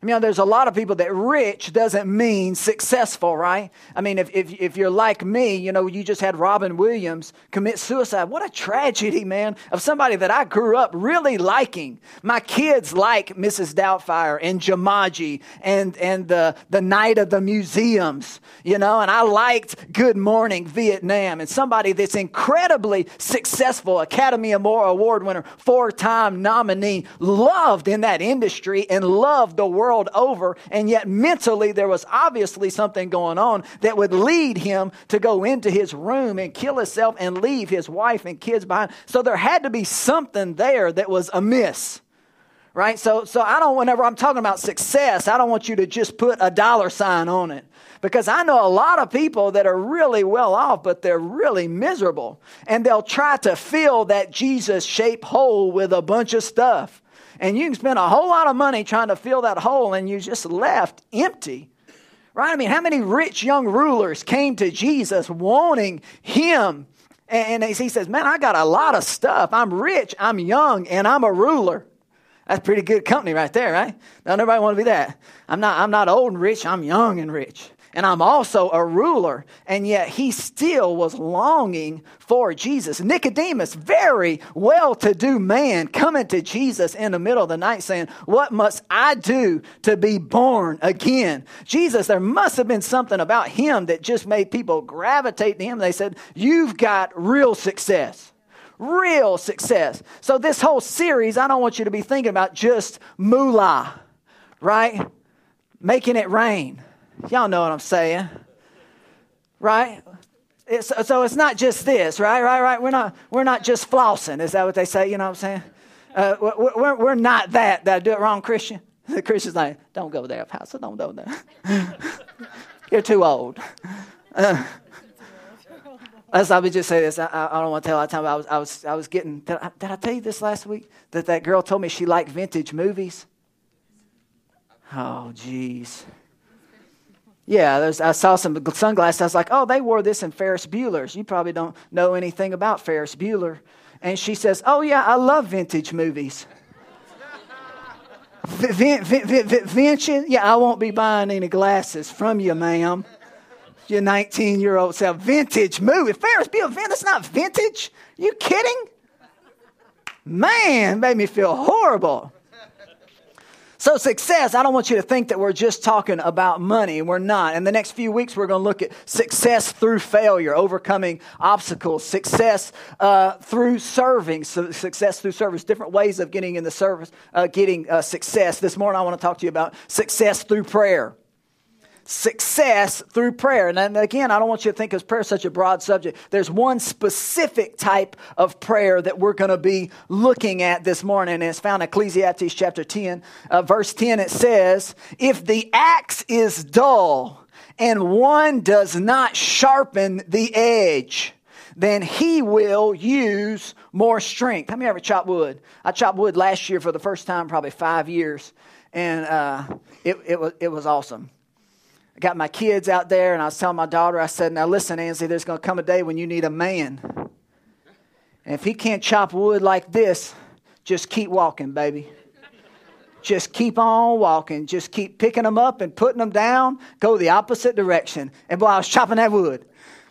I mean, there's a lot of people that rich doesn't mean successful, right? I mean, if, if, if you're like me, you know, you just had Robin Williams commit suicide. What a tragedy, man, of somebody that I grew up really liking. My kids like Mrs. Doubtfire and Jumanji and, and the, the Night of the Museums, you know, and I liked Good Morning Vietnam and somebody that's incredibly successful, Academy Award winner, four time nominee, loved in that industry and loved the world world over, and yet mentally there was obviously something going on that would lead him to go into his room and kill himself and leave his wife and kids behind. So there had to be something there that was amiss right? So, so I don't, whenever I'm talking about success, I don't want you to just put a dollar sign on it. Because I know a lot of people that are really well off, but they're really miserable. And they'll try to fill that Jesus shaped hole with a bunch of stuff and you can spend a whole lot of money trying to fill that hole and you just left empty. Right? I mean, how many rich young rulers came to Jesus wanting him? And he says, Man, I got a lot of stuff. I'm rich, I'm young, and I'm a ruler. That's pretty good company right there, right? Don't everybody want to be that. I'm not, I'm not old and rich, I'm young and rich and I'm also a ruler. And yet he still was longing for Jesus. Nicodemus, very well to do man, coming to Jesus in the middle of the night saying, What must I do to be born again? Jesus, there must have been something about him that just made people gravitate to him. They said, You've got real success real success. So, this whole series, I don't want you to be thinking about just moolah, right? Making it rain. Y'all know what I'm saying. Right? It's, so it's not just this, right? Right, right. We're not, we're not just flossing. Is that what they say? You know what I'm saying? Uh, we're, we're not that. That do it wrong, Christian? The Christian's like, don't go there, Pastor. Don't go there. You're too old. Uh, as I would just say this, I, I don't want to tell a lot of time. I was, I was, I was getting. Did I, did I tell you this last week? That that girl told me she liked vintage movies. Oh, jeez. Yeah, I saw some sunglasses. I was like, oh, they wore this in Ferris Bueller's. You probably don't know anything about Ferris Bueller. And she says, oh, yeah, I love vintage movies. Vin, vin, vin, vintage? Yeah, I won't be buying any glasses from you, ma'am. Your 19 year old self. Vintage movie. Ferris Bueller, that's not vintage. You kidding? Man, made me feel horrible. So, success, I don't want you to think that we're just talking about money. We're not. In the next few weeks, we're going to look at success through failure, overcoming obstacles, success uh, through serving, so success through service, different ways of getting in the service, uh, getting uh, success. This morning, I want to talk to you about success through prayer success through prayer. And again, I don't want you to think of prayer such a broad subject. There's one specific type of prayer that we're going to be looking at this morning, and it's found in Ecclesiastes chapter 10, uh, verse 10. It says, If the axe is dull and one does not sharpen the edge, then he will use more strength. How many ever chop wood? I chopped wood last year for the first time, probably five years, and uh, it, it, was, it was awesome. I got my kids out there, and I was telling my daughter, I said, Now listen, Ansley, there's going to come a day when you need a man. And if he can't chop wood like this, just keep walking, baby. Just keep on walking. Just keep picking them up and putting them down. Go the opposite direction. And boy, I was chopping that wood.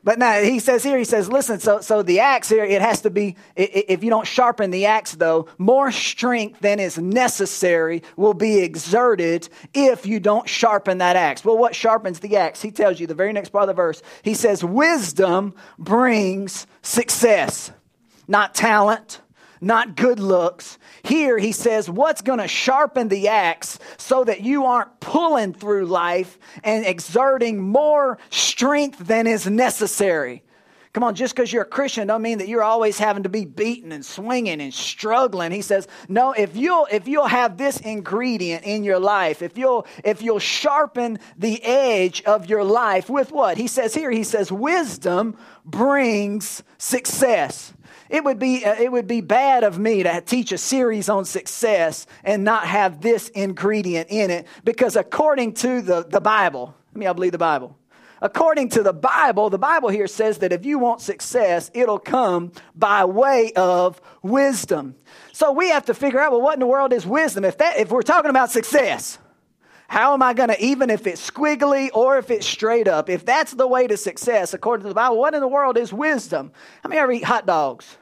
But now he says here, he says, listen, so, so the axe here, it has to be, if you don't sharpen the axe though, more strength than is necessary will be exerted if you don't sharpen that axe. Well, what sharpens the axe? He tells you the very next part of the verse. He says, wisdom brings success, not talent, not good looks. Here he says, What's going to sharpen the axe so that you aren't pulling through life and exerting more strength than is necessary? Come on, just because you're a Christian don't mean that you're always having to be beaten and swinging and struggling. He says, no, if you'll if you'll have this ingredient in your life, if you'll if you'll sharpen the edge of your life with what? He says here, he says wisdom brings success. It would be, uh, it would be bad of me to teach a series on success and not have this ingredient in it because according to the, the Bible, I mean, I believe the Bible. According to the Bible, the Bible here says that if you want success, it'll come by way of wisdom. So we have to figure out, well, what in the world is wisdom? If, that, if we're talking about success, How am I going to, even if it's squiggly or if it's straight up, if that's the way to success, according to the Bible, what in the world is wisdom? How many ever eat hot dogs?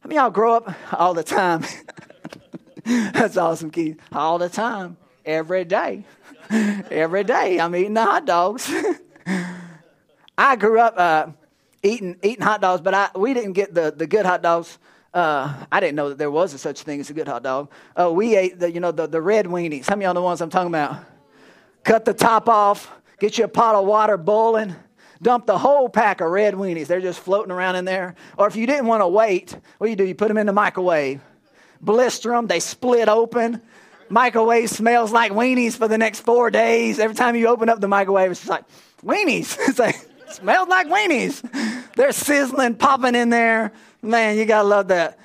How many y'all grow up all the time? that's awesome, Keith. All the time, every day. every day, I'm eating the hot dogs. I grew up uh, eating eating hot dogs, but I, we didn't get the, the good hot dogs. Uh, I didn't know that there was a such thing as a good hot dog. Uh, we ate the you know the, the red weenies. Many of y'all know the ones I'm talking about? Cut the top off, get you a pot of water boiling, dump the whole pack of red weenies. They're just floating around in there. Or if you didn't want to wait, what do you do? You put them in the microwave, blister them, they split open. Microwave smells like weenies for the next four days. Every time you open up the microwave, it's like weenies. It's like smells like weenies. They're sizzling, popping in there. Man, you gotta love that.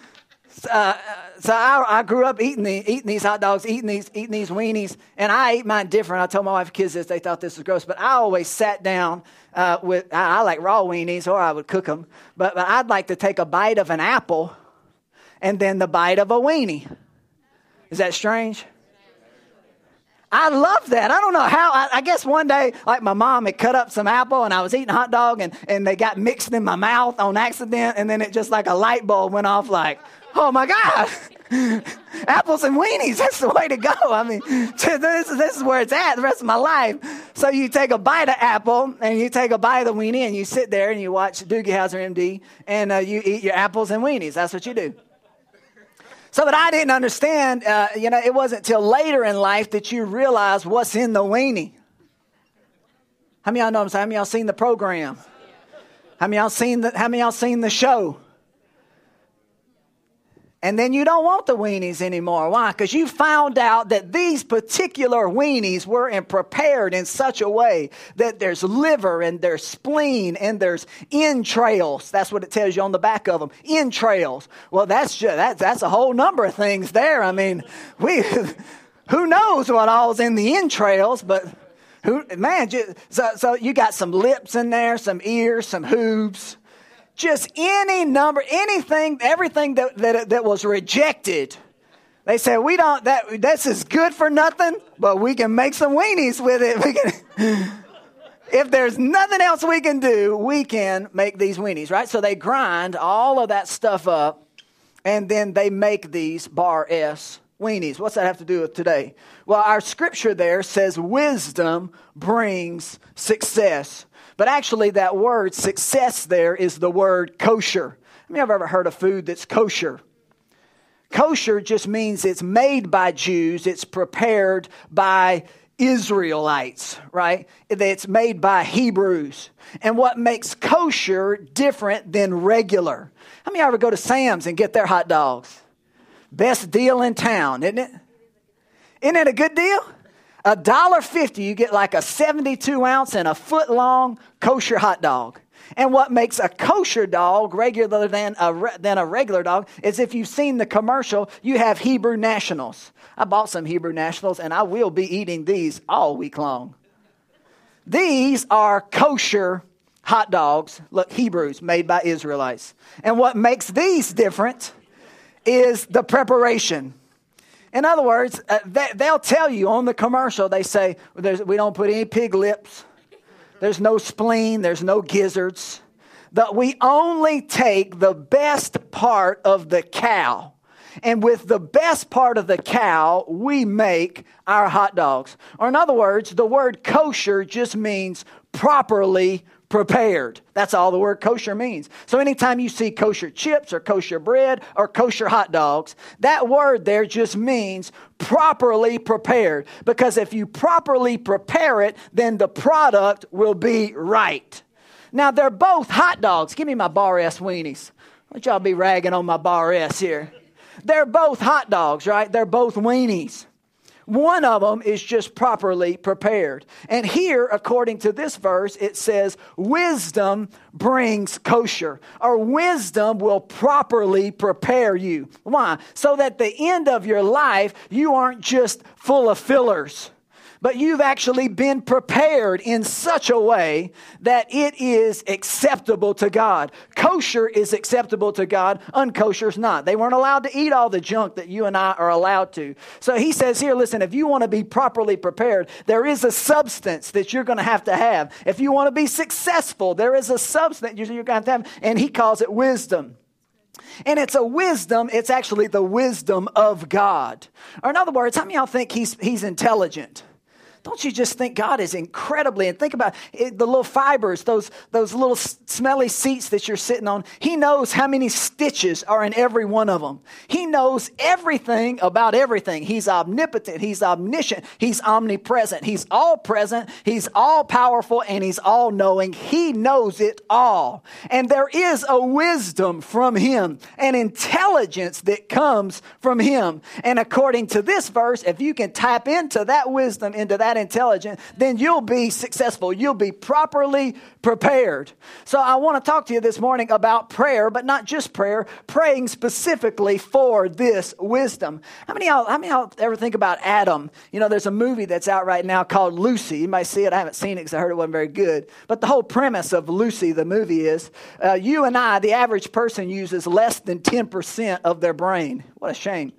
Uh, so I, I, grew up eating, the, eating these hot dogs, eating these, eating these weenies, and I ate mine different. I told my wife and kids this; they thought this was gross, but I always sat down uh, with. I, I, like raw weenies, or I would cook them, but, but I'd like to take a bite of an apple, and then the bite of a weenie. Is that strange? I love that. I don't know how. I, I, guess one day, like my mom had cut up some apple and I was eating hot dog and, and they got mixed in my mouth on accident. And then it just like a light bulb went off like, oh my God. Apples and weenies, that's the way to go. I mean, this, this is where it's at the rest of my life. So you take a bite of apple and you take a bite of the weenie and you sit there and you watch Doogie Howser MD and uh, you eat your apples and weenies. That's what you do. So that I didn't understand, uh, you know, it wasn't till later in life that you realize what's in the weenie. How many y'all know I'm saying? How many y'all seen the program? How many y'all seen the, how many y'all seen the show? And then you don't want the weenies anymore. Why? Because you found out that these particular weenies were prepared in such a way that there's liver and there's spleen and there's entrails. That's what it tells you on the back of them. Entrails. Well, that's just, that's, that's a whole number of things there. I mean, we, who knows what all's in the entrails, but who, man, just, so, so you got some lips in there, some ears, some hooves just any number, anything, everything that, that, that was rejected. They said, we don't, that, this is good for nothing, but we can make some weenies with it. We can, if there's nothing else we can do, we can make these weenies, right? So they grind all of that stuff up and then they make these Bar-S weenies. What's that have to do with today? Well, our scripture there says wisdom brings success. But actually, that word success there is the word kosher. Have you ever heard of food that's kosher? Kosher just means it's made by Jews, it's prepared by Israelites, right? It's made by Hebrews. And what makes kosher different than regular? How many ever go to Sam's and get their hot dogs? Best deal in town, isn't it? Isn't it a good deal? A dollar fifty, you get like a 72 ounce and a foot long kosher hot dog. And what makes a kosher dog regular than a, than a regular dog is if you've seen the commercial, you have Hebrew Nationals. I bought some Hebrew Nationals and I will be eating these all week long. These are kosher hot dogs, look, Hebrews made by Israelites. And what makes these different is the preparation. In other words, uh, they, will tell you on the commercial, they say, we don't put any pig lips, there's no spleen, there's no gizzards. That we only take the best part of the cow. And with the best part of the cow, we make our hot dogs. Or, in other words, the word kosher just means properly prepared. That's all the word kosher means. So anytime you see kosher chips or kosher bread or kosher hot dogs, that word there just means properly prepared. Because if you properly prepare it, then the product will be right. Now they're both hot dogs. Give me my Bar-S weenies. Let y'all be ragging on my Bar-S here. They're both hot dogs, right? They're both weenies. One of them is just properly prepared. And here, according to this verse, it says, Wisdom brings kosher, or wisdom will properly prepare you. Why? So that the end of your life, you aren't just full of fillers but you've actually been prepared in such a way that it is acceptable to God. Kosher is acceptable to God, unkosher is not. They weren't allowed to eat all the junk that you and I are allowed to. So he says here, listen, if you want to be properly prepared, there is a substance that you're going to have to have. If you want to be successful, there is a substance you're going to have, to have, and he calls it wisdom. And it's a wisdom, it's actually the wisdom of God. Or in other words, how many y'all think he's, he's intelligent? Don't you just think God is incredibly, and think about it, the little fibers, those, those little smelly seats that you're sitting on. He knows how many stitches are in every one of them. He knows everything about everything. He's omnipotent, He's omniscient, He's omnipresent, He's all present, He's all powerful, and He's all knowing. He knows it all. And there is a wisdom from Him, an intelligence that comes from Him. And according to this verse, if you can tap into that wisdom, into that that intelligent, then you'll be successful. You'll be properly prepared. So I want to talk to you this morning about prayer, but not just prayer, praying specifically for this wisdom. How many y'all, how many y'all ever think about Adam? You know, there's a movie that's out right now called Lucy. You might see it. I haven't seen it because I heard it wasn't very good. But the whole premise of Lucy, the movie, is uh, you and I, the average person, uses less than 10% of their brain. What a shame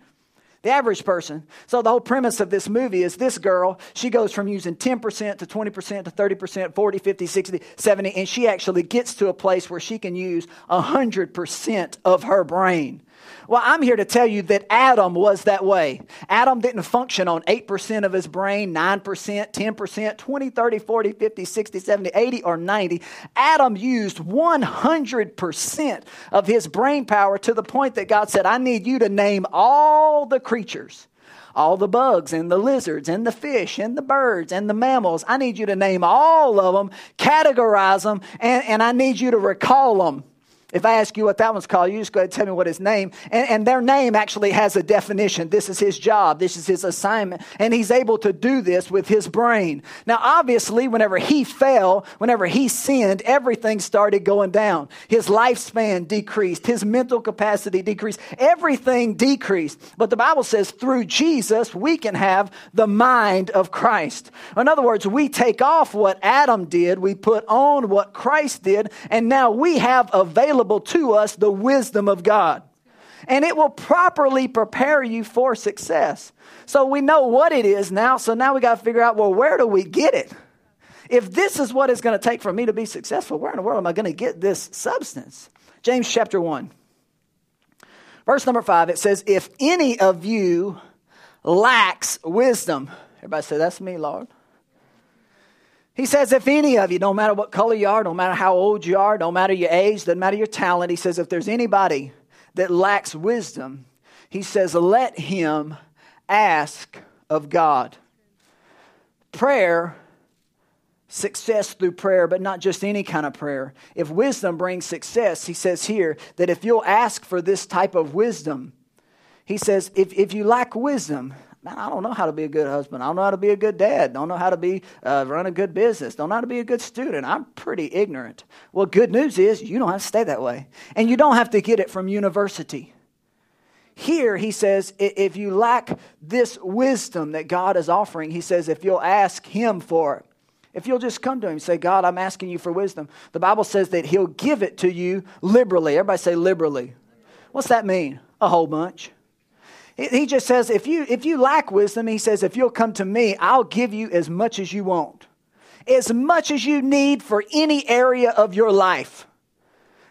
the average person. So the whole premise of this movie is this girl, she goes from using 10% to 20% to 30%, 40, 50, 60, 70, and she actually gets to a place where she can use 100% of her brain. Well, I'm here to tell you that Adam was that way. Adam didn't function on 8% of his brain, 9%, 10%, 20, 30, 40, 50, 60, 70, 80, or 90. Adam used 100% of his brain power to the point that God said, I need you to name all the creatures all the bugs and the lizards and the fish and the birds and the mammals. I need you to name all of them, categorize them, and, and I need you to recall them. If I ask you what that one's called, you just go ahead and tell me what his name. And, and their name actually has a definition. This is his job. This is his assignment. And he's able to do this with his brain. Now, obviously, whenever he fell, whenever he sinned, everything started going down. His lifespan decreased. His mental capacity decreased. Everything decreased. But the Bible says through Jesus, we can have the mind of Christ. In other words, we take off what Adam did. We put on what Christ did. And now we have available available to us the wisdom of God. And it will properly prepare you for success. So we know what it is now. So now we got to figure out well, where do we get it? If this is what it's going to take for me to be successful, where in the world am I going to get this substance? James chapter 1, verse number 5, it says, If any of you lacks wisdom, everybody say, That's me, Lord. He says, if any of you, no matter what color you are, no matter how old you are, no matter your age, doesn't matter your talent, he says, if there's anybody that lacks wisdom, he says, let him ask of God. Prayer, success through prayer, but not just any kind of prayer. If wisdom brings success, he says here that if you'll ask for this type of wisdom, he says, if, if you lack wisdom, man, I don't know how to be a good husband. I don't know how to be a good dad. Don't know how to be uh, run a good business. Don't know how to be a good student. I'm pretty ignorant. Well, good news is you don't have to stay that way, and you don't have to get it from university. Here, he says, if you lack this wisdom that God is offering, he says, if you'll ask Him for it, if you'll just come to Him say, God, I'm asking you for wisdom, the Bible says that He'll give it to you liberally. Everybody say liberally. What's that mean? A whole bunch. He just says, if you, if you lack wisdom, he says, if you'll come to me, I'll give you as much as you want, as much as you need for any area of your life.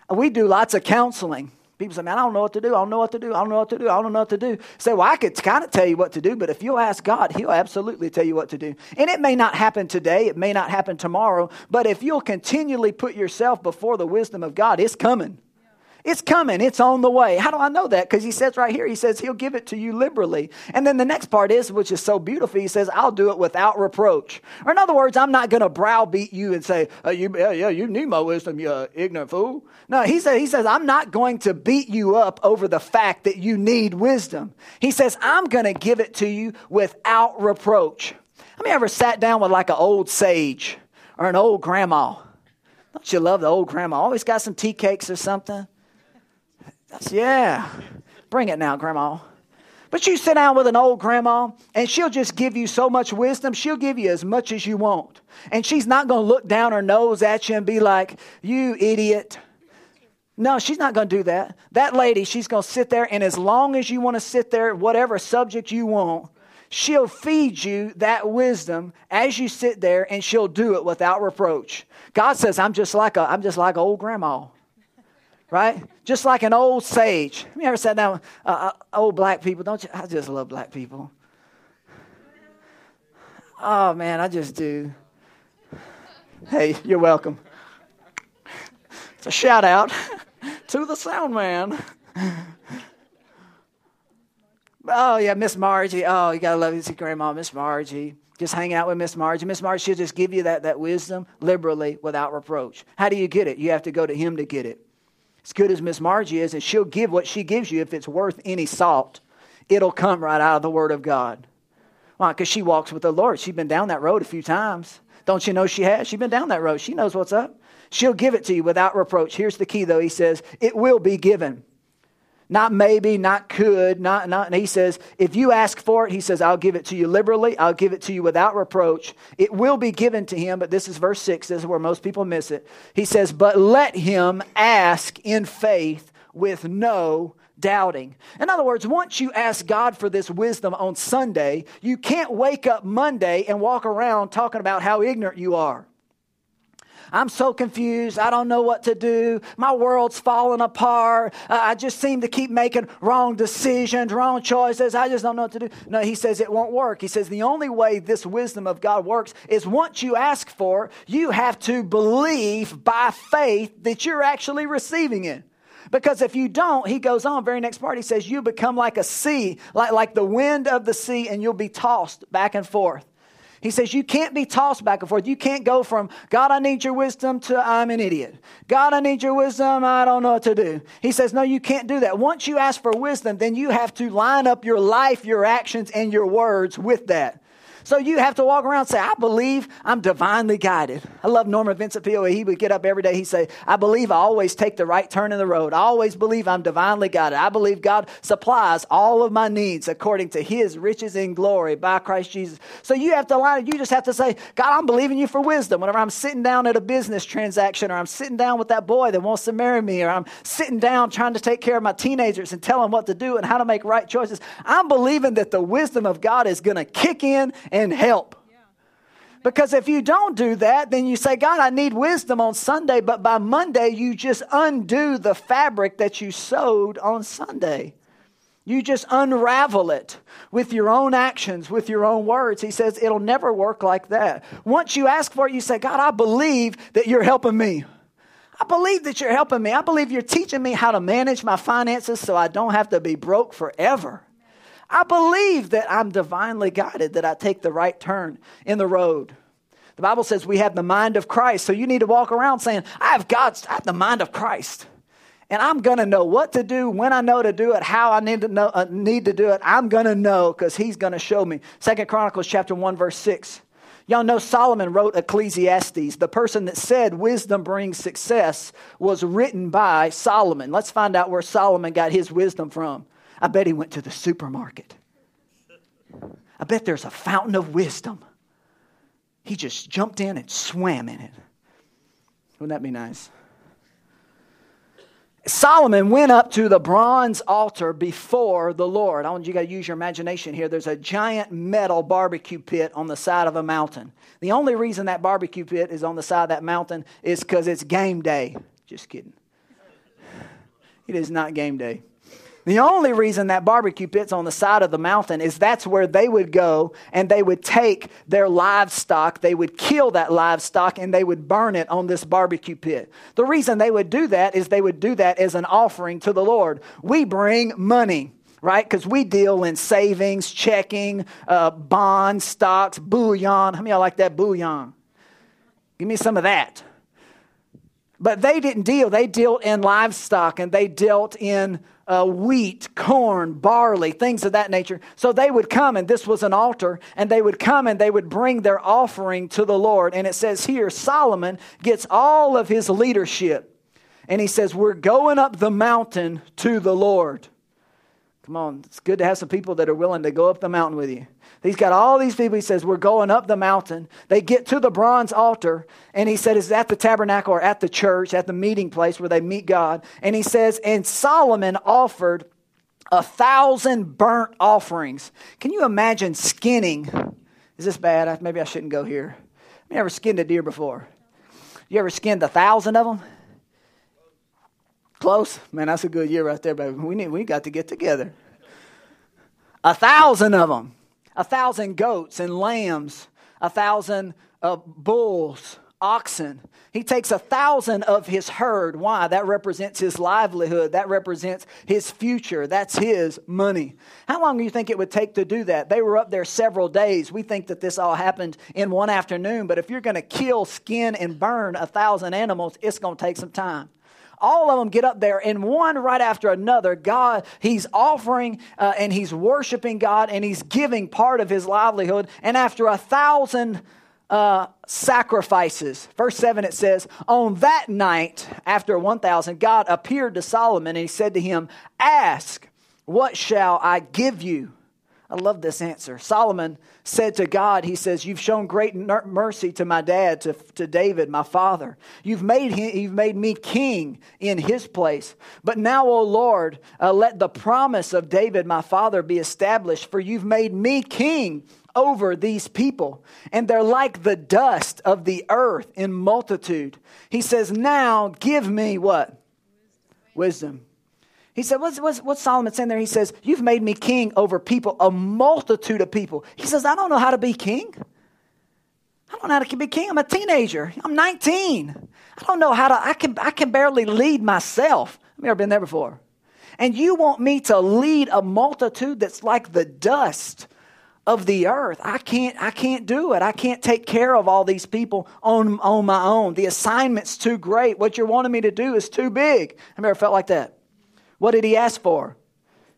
We do lots of counseling. People say, man, I don't know what to do. I don't know what to do. I don't know what to do. I don't know what to do. Say, well, I could kind of tell you what to do, but if you'll ask God, He'll absolutely tell you what to do. And it may not happen today. It may not happen tomorrow. But if you'll continually put yourself before the wisdom of God, it's coming. It's coming. It's on the way. How do I know that? Because he says right here, he says he'll give it to you liberally. And then the next part is, which is so beautiful, he says, I'll do it without reproach. Or in other words, I'm not going to browbeat you and say, oh, you, yeah, yeah, you need my wisdom, you uh, ignorant fool. No, he says, he says, I'm not going to beat you up over the fact that you need wisdom. He says, I'm going to give it to you without reproach. Have you ever sat down with like an old sage or an old grandma? Don't you love the old grandma? Always got some tea cakes or something. Yeah. Bring it now, Grandma. But you sit down with an old grandma, and she'll just give you so much wisdom. She'll give you as much as you want. And she's not going to look down her nose at you and be like, You idiot. No, she's not going to do that. That lady, she's going to sit there, and as long as you want to sit there, whatever subject you want, she'll feed you that wisdom as you sit there, and she'll do it without reproach. God says, I'm just like a, I'm just like old grandma right? Just like an old sage. Have you ever sat down with uh, uh, old black people? Don't you? I just love black people. Oh man, I just do. Hey, you're welcome. It's a shout out to the sound man. Oh yeah, Miss Margie. Oh, you gotta love your grandma, Miss Margie. Just hang out with Miss Margie. Miss Margie, she'll just give you that, that wisdom liberally without reproach. How do you get it? You have to go to him to get it as good as Miss Margie is, and she'll give what she gives you if it's worth any salt, it'll come right out of the Word of God. Why? Because she walks with the Lord. She's been down that road a few times. Don't you know she has? She's been down that road. She knows what's up. She'll give it to you without reproach. Here's the key, though. He says, it will be given. Not maybe, not could, not, not. And he says, if you ask for it, he says, I'll give it to you liberally. I'll give it to you without reproach. It will be given to him. But this is verse 6. This is where most people miss it. He says, but let him ask in faith with no doubting. In other words, once you ask God for this wisdom on Sunday, you can't wake up Monday and walk around talking about how ignorant you are. I'm so confused. I don't know what to do. My world's falling apart. Uh, I just seem to keep making wrong decisions, wrong choices. I just don't know what to do. No, he says it won't work. He says the only way this wisdom of God works is once you ask for, it, you have to believe by faith that you're actually receiving it. Because if you don't, he goes on, very next part, he says, you become like a sea, like, like the wind of the sea, and you'll be tossed back and forth. He says you can't be tossed back and forth. You can't go from, God, I need your wisdom to I'm an idiot. God, I need your wisdom. I don't know what to do. He says, no, you can't do that. Once you ask for wisdom, then you have to line up your life, your actions, and your words with that. So you have to walk around and say, I believe I'm divinely guided. I love Norman Vincent Peale. He would get up every day. He'd say, I believe I always take the right turn in the road. I always believe I'm divinely guided. I believe God supplies all of my needs according to his riches in glory by Christ Jesus. So you have to line You just have to say, God, I'm believing you for wisdom. Whenever I'm sitting down at a business transaction or I'm sitting down with that boy that wants to marry me or I'm sitting down trying to take care of my teenagers and tell them what to do and how to make right choices, I'm believing that the wisdom of God is going to kick in and help. Because if you don't do that, then you say, God, I need wisdom on Sunday, but by Monday, you just undo the fabric that you sewed on Sunday. You just unravel it with your own actions, with your own words. He says it'll never work like that. Once you ask for it, you say, God, I believe that you're helping me. I believe that you're helping me. I believe you're teaching me how to manage my finances so I don't have to be broke forever. I believe that I'm divinely guided, that I take the right turn in the road. The Bible says we have the mind of Christ. So you need to walk around saying, I have God's, I have the mind of Christ. And I'm going to know what to do, when I know to do it, how I need to know, uh, need to do it. I'm going to know because he's going to show me. Second Chronicles chapter 1 verse 6. Y'all know Solomon wrote Ecclesiastes. The person that said wisdom brings success was written by Solomon. Let's find out where Solomon got his wisdom from. I bet he went to the supermarket. I bet there's a fountain of wisdom. He just jumped in and swam in it. Wouldn't that be nice? Solomon went up to the bronze altar before the Lord. I want you to use your imagination here. There's a giant metal barbecue pit on the side of a mountain. The only reason that barbecue pit is on the side of that mountain is because it's game day. Just kidding. It is not game day. The only reason that barbecue pit's on the side of the mountain is that's where they would go and they would take their livestock, they would kill that livestock, and they would burn it on this barbecue pit. The reason they would do that is they would do that as an offering to the Lord. We bring money right? Because we deal in savings, checking, uh, bonds, stocks, bullion. How many of y'all like that bullion? Give me some of that. But they didn't deal. They dealt in livestock and they dealt in uh, wheat, corn, barley, things of that nature. So they would come, and this was an altar, and they would come and they would bring their offering to the Lord. And it says here Solomon gets all of his leadership, and he says, We're going up the mountain to the Lord. Come on, it's good to have some people that are willing to go up the mountain with you. He's got all these people. He says, We're going up the mountain. They get to the bronze altar, and he said, It's at the tabernacle or at the church, at the meeting place where they meet God. And he says, And Solomon offered a thousand burnt offerings. Can you imagine skinning? Is this bad? Maybe I shouldn't go here. You ever skinned a deer before? You ever skinned a thousand of them? Close? Man, that's a good year right there, baby. We, need, we got to get together. A thousand of them a thousand goats and lambs, a thousand uh, bulls, oxen. He takes a thousand of his herd. Why? That represents his livelihood. That represents his future. That's his money. How long do you think it would take to do that? They were up there several days. We think that this all happened in one afternoon, but if you're going to kill, skin, and burn a thousand animals, it's going to take some time all of them get up there, and one right after another, God, he's offering uh, and he's worshiping God and he's giving part of his livelihood. And after a thousand uh, sacrifices, verse 7 it says, On that night, after 1,000, God appeared to Solomon and he said to him, Ask, what shall I give you? I love this answer. Solomon said to God, He says, You've shown great mercy to my dad, to, to David, my father. You've made, him, you've made me king in his place. But now, O Lord, uh, let the promise of David, my father, be established, for you've made me king over these people, and they're like the dust of the earth in multitude. He says, Now give me what? Wisdom. He said, what's, what's, what's Solomon saying there? He says, You've made me king over people, a multitude of people. He says, I don't know how to be king. I don't know how to be king. I'm a teenager. I'm 19. I don't know how to, I can, I can barely lead myself. I've never been there before. And you want me to lead a multitude that's like the dust of the earth. I can't, I can't do it. I can't take care of all these people on, on my own. The assignment's too great. What you're wanting me to do is too big. I've never felt like that. What did he ask for?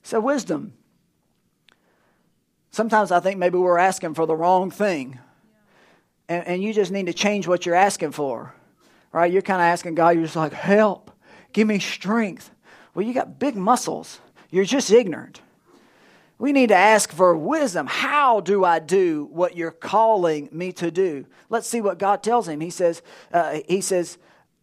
He said, wisdom. Sometimes I think maybe we're asking for the wrong thing. And, and you just need to change what you're asking for. Right? You're kind of asking God, you're just like, help, give me strength. Well, you got big muscles. You're just ignorant. We need to ask for wisdom. How do I do what you're calling me to do? Let's see what God tells him. He says, uh, He says,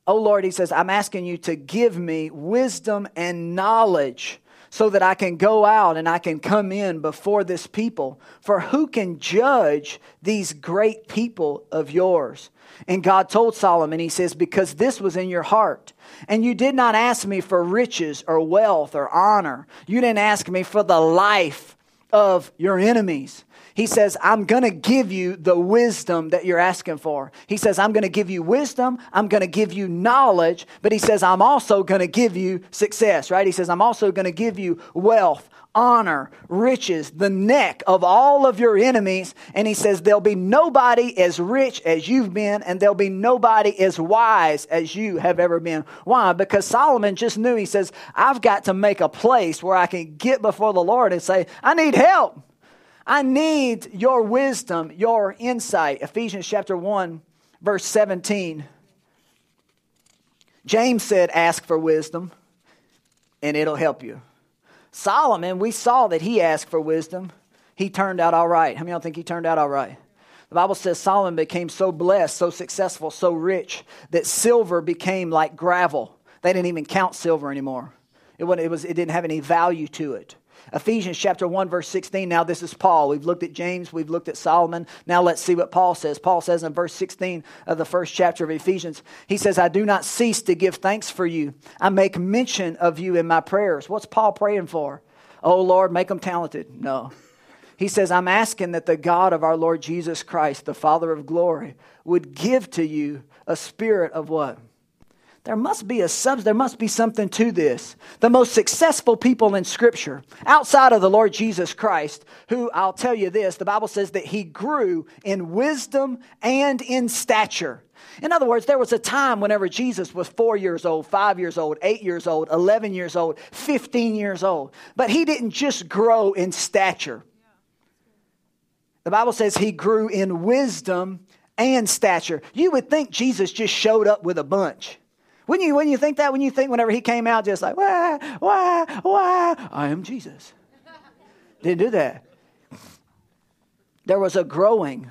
Oh Lord, he says, I'm asking you to give me wisdom and knowledge so that I can go out and I can come in before this people. For who can judge these great people of yours? And God told Solomon, He says, Because this was in your heart, and you did not ask me for riches or wealth or honor, you didn't ask me for the life of your enemies. He says, I'm going to give you the wisdom that you're asking for. He says, I'm going to give you wisdom. I'm going to give you knowledge. But he says, I'm also going to give you success, right? He says, I'm also going to give you wealth, honor, riches, the neck of all of your enemies. And he says, There'll be nobody as rich as you've been, and there'll be nobody as wise as you have ever been. Why? Because Solomon just knew, he says, I've got to make a place where I can get before the Lord and say, I need help. I need your wisdom, your insight. Ephesians chapter 1, verse 17. James said, Ask for wisdom, and it'll help you. Solomon, we saw that he asked for wisdom. He turned out all right. How many of y'all think he turned out all right? The Bible says Solomon became so blessed, so successful, so rich that silver became like gravel. They didn't even count silver anymore. It, it, was, it didn't have any value to it. Ephesians chapter 1, verse 16. Now, this is Paul. We've looked at James, we've looked at Solomon. Now, let's see what Paul says. Paul says in verse 16 of the first chapter of Ephesians, he says, I do not cease to give thanks for you. I make mention of you in my prayers. What's Paul praying for? Oh, Lord, make them talented. No. He says, I'm asking that the God of our Lord Jesus Christ, the Father of glory, would give to you a spirit of what? There must be a sub there must be something to this. The most successful people in scripture outside of the lord jesus christ who i'll tell you this the bible says that he grew in wisdom and in stature. In other words there was a time whenever jesus was four years old five years old eight years old 11 years old 15 years old. But he didn't just grow in stature. The bible says he grew in wisdom and stature. You would think jesus just showed up with a bunch when you, when you think that, when you think whenever he came out, just like, why, why, why, I am Jesus. Didn't do that. There was a growing.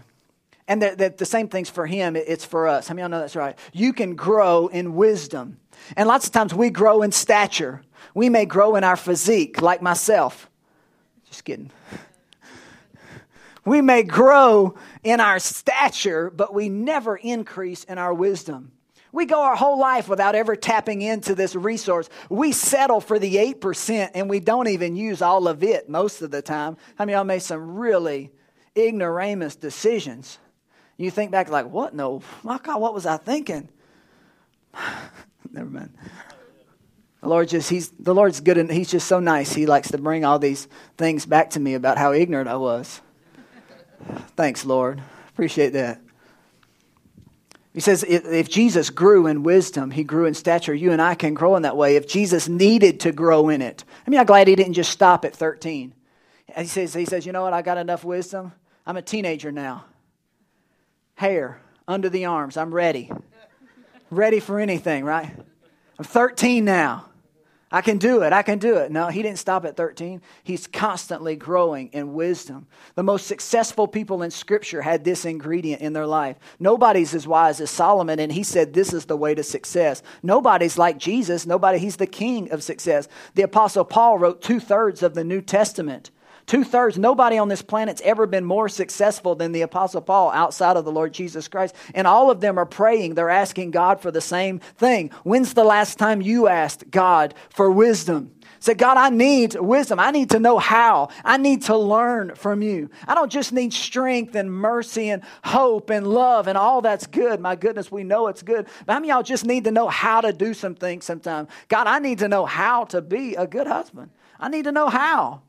And that, that the same thing's for him, it's for us. How many of y'all know that's right? You can grow in wisdom. And lots of times we grow in stature. We may grow in our physique, like myself. Just kidding. We may grow in our stature, but we never increase in our wisdom. We go our whole life without ever tapping into this resource. We settle for the 8% and we don't even use all of it most of the time. I mean, y'all made some really ignoramus decisions? You think back like, what? No, my God, what was I thinking? Never mind. The Lord just, he's, the Lord's good and he's just so nice. He likes to bring all these things back to me about how ignorant I was. Thanks, Lord. Appreciate that. He says if Jesus grew in wisdom, he grew in stature. You and I can grow in that way if Jesus needed to grow in it. I mean, I'm glad he didn't just stop at 13. He says, he says, You know what? I got enough wisdom. I'm a teenager now. Hair under the arms. I'm ready. ready for anything, right? I'm 13 now. I can do it. I can do it. No, he didn't stop at 13. He's constantly growing in wisdom. The most successful people in Scripture had this ingredient in their life. Nobody's as wise as Solomon, and he said this is the way to success. Nobody's like Jesus. Nobody, he's the king of success. The Apostle Paul wrote two thirds of the New Testament. Two thirds, nobody on this planet's ever been more successful than the Apostle Paul outside of the Lord Jesus Christ. And all of them are praying. They're asking God for the same thing. When's the last time you asked God for wisdom? Say, God, I need wisdom. I need to know how. I need to learn from you. I don't just need strength and mercy and hope and love and all that's good. My goodness, we know it's good. But how many y'all just need to know how to do some things sometimes? God, I need to know how to be a good husband. I need to know how.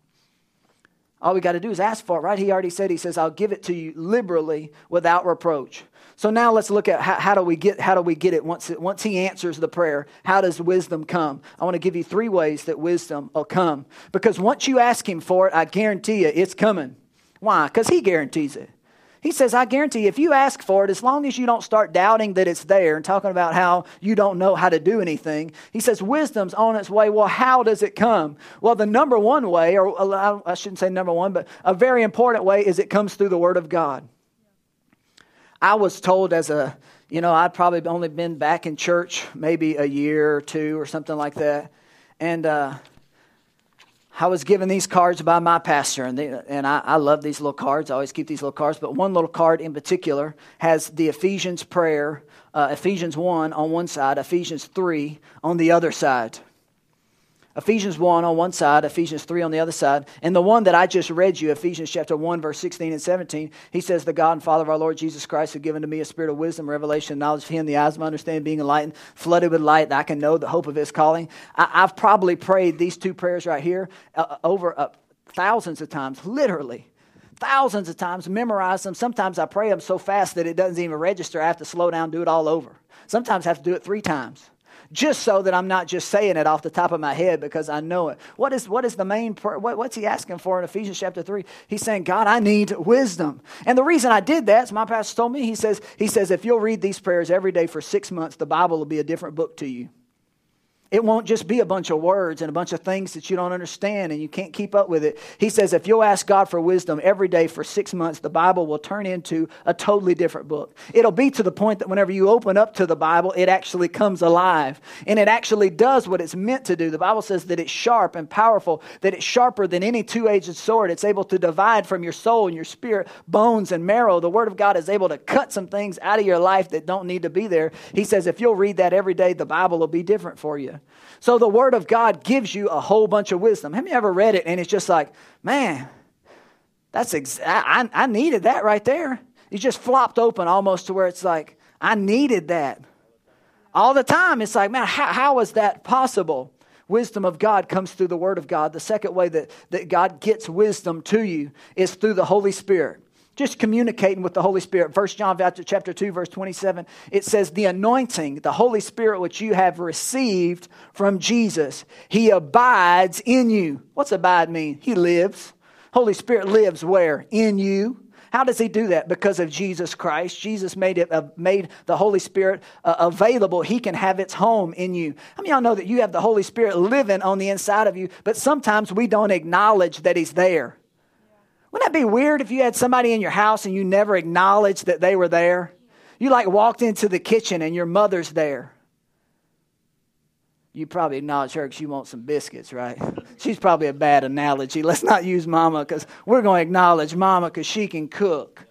All we got to do is ask for it, right? He already said, He says, I'll give it to you liberally without reproach. So now let's look at how, how, do we get how do we get it once it, once he answers the prayer. How does wisdom come? I want to give you three ways that wisdom will come. Because once you ask him for it, I guarantee you it's coming. Why? Because he guarantees it. He says, I guarantee if you ask for it, as long as you don't start doubting that it's there and talking about how you don't know how to do anything, he says, wisdom's on its way. Well, how does it come? Well, the number one way, or I shouldn't say number one, but a very important way is it comes through the Word of God. I was told as a, you know, I'd probably only been back in church maybe a year or two or something like that. And, uh, I was given these cards by my pastor, and, they, and I, I, love these little cards. I always keep these little cards, but one little card in particular has the Ephesians prayer, uh, Ephesians 1 on one side, Ephesians 3 on the other side. Ephesians 1 on one side, Ephesians 3 on the other side. And the one that I just read you, Ephesians chapter 1, verse 16 and 17, he says, The God and Father of our Lord Jesus Christ, who given to me a spirit of wisdom, revelation, knowledge of him, the eyes of my understanding being enlightened, flooded with light, that I can know the hope of his calling. I, have probably prayed these two prayers right here uh, over uh, thousands of times, literally thousands of times, memorize them. Sometimes I pray them so fast that it doesn't even register. I have to slow down, do it all over. Sometimes I have to do it three times just so that I'm not just saying it off the top of my head because I know it. What is, what is the main, what, what's he asking for in Ephesians chapter 3? He's saying, God, I need wisdom. And the reason I did that is my pastor told me, he says, he says, if you'll read these prayers every day for six months, the Bible will be a different book to you. It won't just be a bunch of words and a bunch of things that you don't understand and you can't keep up with it. He says if you'll ask God for wisdom every day for six months, the Bible will turn into a totally different book. It'll be to the point that whenever you open up to the Bible, it actually comes alive and it actually does what it's meant to do. The Bible says that it's sharp and powerful, that it's sharper than any two edged sword. It's able to divide from your soul and your spirit, bones and marrow. The Word of God is able to cut some things out of your life that don't need to be there. He says if you'll read that every day, the Bible will be different for you. So the Word of God gives you a whole bunch of wisdom. Have you ever read it and it's just like, man, that's ex- I, I needed that right there. You just flopped open almost to where it's like, I needed that. All the time, it's like, man, how, how is that possible? Wisdom of God comes through the Word of God. The second way that, that God gets wisdom to you is through the Holy Spirit just communicating with the Holy Spirit. First John chapter 2, verse 27, it says, The anointing, the Holy Spirit which you have received from Jesus, he abides in you. What's abide mean? He lives. Holy Spirit lives where? In you. How does he do that? Because of Jesus Christ. Jesus made it uh, made the Holy Spirit uh, available. He can have its home in you. How many y'all know that you have the Holy Spirit living on the inside of you, but sometimes we don't acknowledge that he's there. Wouldn't that be weird if you had somebody in your house and you never acknowledged that they were there? You like walked into the kitchen and your mother's there. You probably acknowledge her because you want some biscuits, right? She's probably a bad analogy. Let's not use mama because we're going to acknowledge mama because she can cook.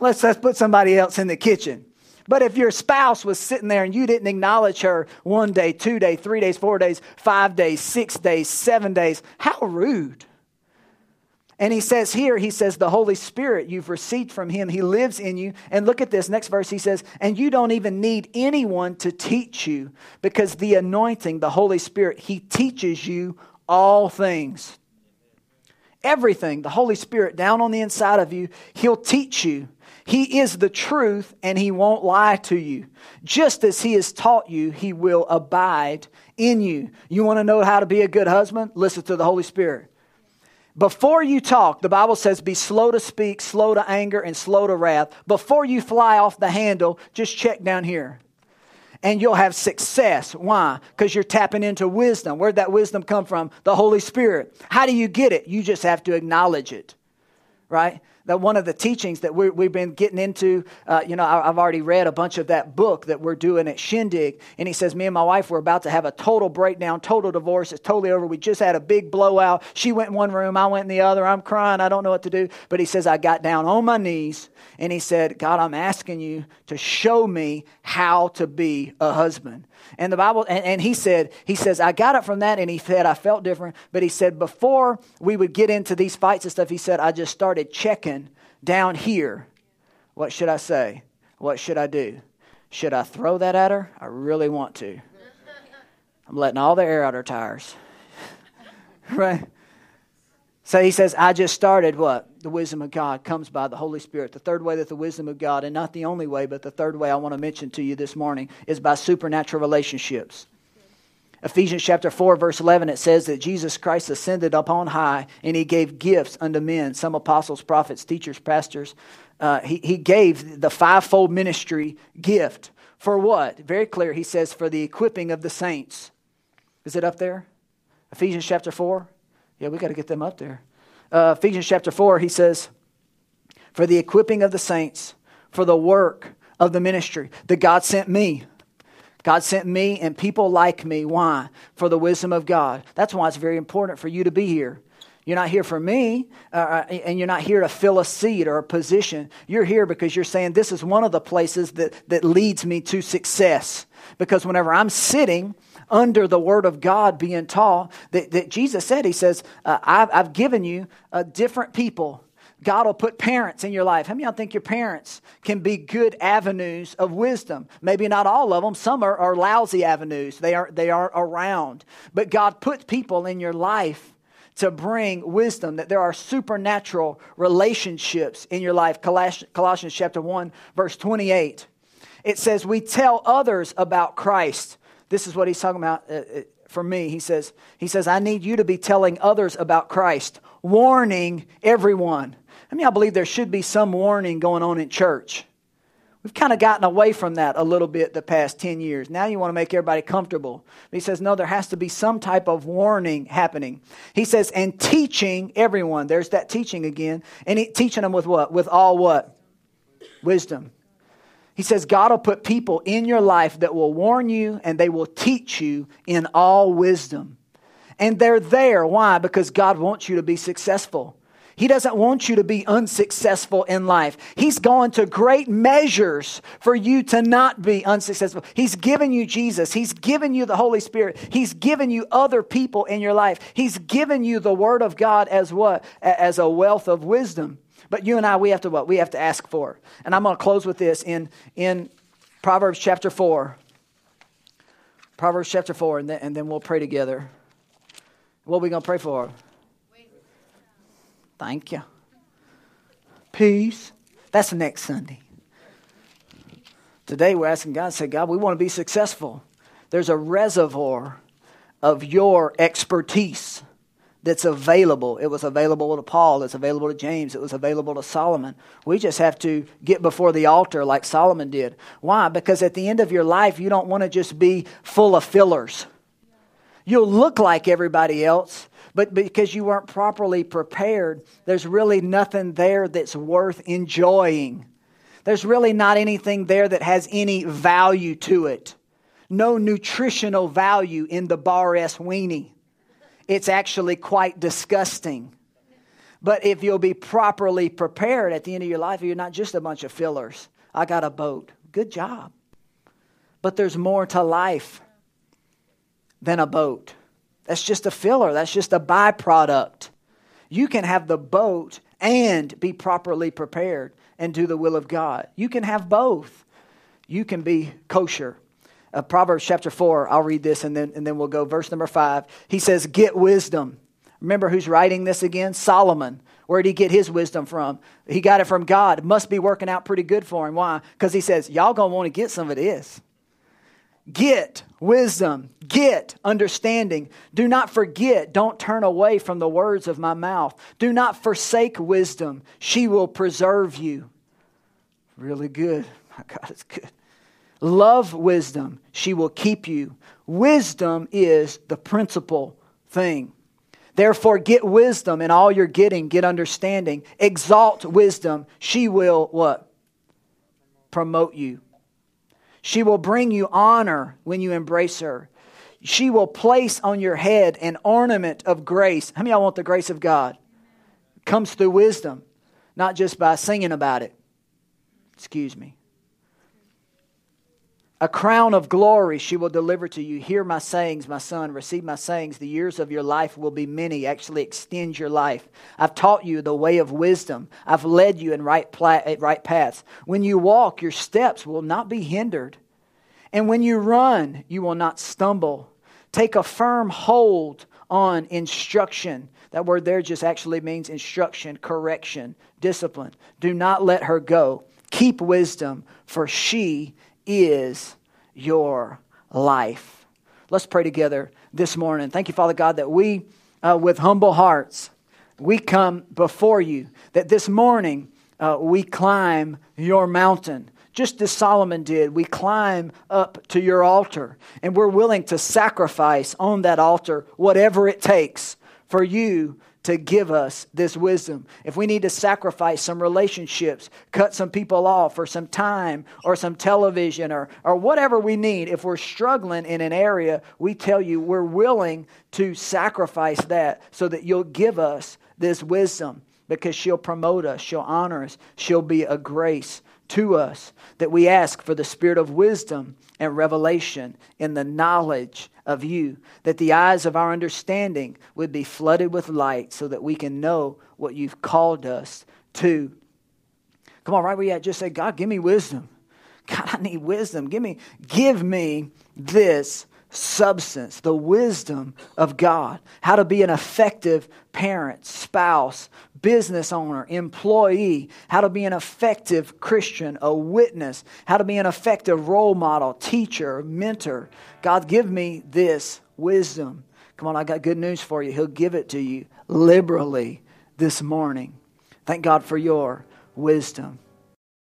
Let's, let's put somebody else in the kitchen. But if your spouse was sitting there and you didn't acknowledge her one day, two days, three days, four days, five days, six days, seven days, how rude. And he says here, he says, the Holy Spirit you've received from him, he lives in you. And look at this next verse. He says, and you don't even need anyone to teach you because the anointing, the Holy Spirit, he teaches you all things. Everything, the Holy Spirit down on the inside of you, he'll teach you. He is the truth and he won't lie to you. Just as he has taught you, he will abide in you. You want to know how to be a good husband? Listen to the Holy Spirit. Before you talk, the Bible says be slow to speak, slow to anger, and slow to wrath. Before you fly off the handle, just check down here. And you'll have success. Why? Because you're tapping into wisdom. Where'd that wisdom come from? The Holy Spirit. How do you get it? You just have to acknowledge it. Right? That one of the teachings that we have been getting into, uh, you know, I, have already read a bunch of that book that we're doing at Shindig. And he says, Me and my wife were about to have a total breakdown, total divorce. It's totally over. We just had a big blowout. She went in one room, I went in the other. I'm crying. I don't know what to do. But he says, I got down on my knees and he said, God, I'm asking you to show me how to be a husband. And the Bible, and, and, he said, he says, I got it from that, and he said, I felt different. But he said, before we would get into these fights and stuff, he said, I just started checking down here. What should I say? What should I do? Should I throw that at her? I really want to. I'm letting all the air out of her tires. right? So he says, I just started what? The wisdom of God comes by the Holy Spirit. The third way that the wisdom of God, and not the only way, but the third way I want to mention to you this morning, is by supernatural relationships. Ephesians chapter 4, verse 11, it says that Jesus Christ ascended up on high and he gave gifts unto men, some apostles, prophets, teachers, pastors. Uh, he, he gave the fivefold ministry gift. For what? Very clear. He says, for the equipping of the saints. Is it up there? Ephesians chapter 4? Yeah, we got to get them up there. Uh, Ephesians chapter 4, he says, For the equipping of the saints, for the work of the ministry that God sent me. God sent me and people like me. Why? For the wisdom of God. That's why it's very important for you to be here. You're not here for me, uh, uh and you're not here to fill a seat or a position. You're here because you're saying this is one of the places that, that leads me to success. Because whenever I'm sitting under the Word of God being taught that, that Jesus said, He says, uh, I've, I've, given you uh, different people. God will put parents in your life. How many of y'all think your parents can be good avenues of wisdom? Maybe not all of them. Some are, are lousy avenues. They are they are around. But God puts people in your life to bring wisdom, that there are supernatural relationships in your life. Colossians chapter 1, verse 28. It says, We tell others about Christ this is what he's talking about uh, uh, for me. He says, he says, I need you to be telling others about Christ, warning everyone. I mean, I believe there should be some warning going on in church. We've kind of gotten away from that a little bit the past 10 years. Now you want to make everybody comfortable. But he says, no, there has to be some type of warning happening. He says, and teaching everyone. There's that teaching again. And he, teaching them with what? With all what? Wisdom. He says God will put people in your life that will warn you and they will teach you in all wisdom. And they're there. Why? Because God wants you to be successful. He doesn't want you to be unsuccessful in life. He's gone to great measures for you to not be unsuccessful. He's given you Jesus. He's given you the Holy Spirit. He's given you other people in your life. He's given you the Word of God as what? As a wealth of wisdom. But you and I, we have to what? We have to ask for. And I'm going to close with this in, in Proverbs chapter 4. Proverbs chapter 4, and then, and then we'll pray together. What are we going to pray for? Thank you. Peace. That's the next Sunday. Today we're asking God, say, God, we want to be successful. There's a reservoir of your expertise that's available. It was available to Paul, it's available to James, it was available to Solomon. We just have to get before the altar like Solomon did. Why? Because at the end of your life, you don't want to just be full of fillers. You'll look like everybody else, But because you weren't properly prepared, there's really nothing there that's worth enjoying. There's really not anything there that has any value to it. No nutritional value in the Bar-S weenie. It's actually quite disgusting. But if you'll be properly prepared at the end of your life, you're not just a bunch of fillers. I got a boat. Good job. But there's more to life than a boat. That's just a filler, that's just a byproduct. You can have the boat and be properly prepared and do the will of God. You can have both. You can be kosher. Uh, Proverbs chapter 4, I'll read this and then, and then we'll go. Verse number 5. He says, Get wisdom. Remember who's writing this again? Solomon. Where did he get his wisdom from? He got it from God. Must be working out pretty good for him. Why? Because he says, Y'all gonna want to get some of this. Get wisdom, get understanding. Do not forget, don't turn away from the words of my mouth. Do not forsake wisdom, she will preserve you. Really good. My God, it's good. Love wisdom, she will keep you. Wisdom is the principal thing. Therefore, get wisdom in all you're getting, get understanding. Exalt wisdom, she will what? Promote you. She will bring you honor when you embrace her. She will place on your head an ornament of grace. How many y'all want the grace of God? It comes through wisdom, not just by singing about it. Excuse me. A crown of glory she will deliver to you. Hear my sayings, my son. Receive my sayings. The years of your life will be many. Actually, extend your life. I've taught you the way of wisdom. I've led you in right, pla- eh, right paths. When you walk, your steps will not be hindered. And when you run, you will not stumble. Take a firm hold on instruction. That word there just actually means instruction, correction, discipline. Do not let her go. Keep wisdom, for she is your life. Let's pray together this morning. Thank you, Father God, that we, uh, with humble hearts, we come before you, that this morning uh, we climb your mountain. Just as Solomon did, we climb up to your altar and we're willing to sacrifice on that altar whatever it takes for you to give us this wisdom. If we need to sacrifice some relationships, cut some people off, or some time, or some television, or, or whatever we need, if we're struggling in an area, we tell you we're willing to sacrifice that so that you'll give us this wisdom because she'll promote us, she'll honor us, she'll be a grace to us. That we ask for the spirit of wisdom and revelation in the knowledge of you, that the eyes of our understanding would be flooded with light so that we can know what you've called us to. Come on, right where you at, just say, God, give me wisdom. God, I need wisdom. Give me, give me this substance, the wisdom of God, how to be an effective parent, spouse, business owner, employee, how to be an effective Christian, a witness, how to be an effective role model, teacher, mentor. God, give me this wisdom. Come on, I got good news for you. He'll give it to you liberally this morning. Thank God for your wisdom.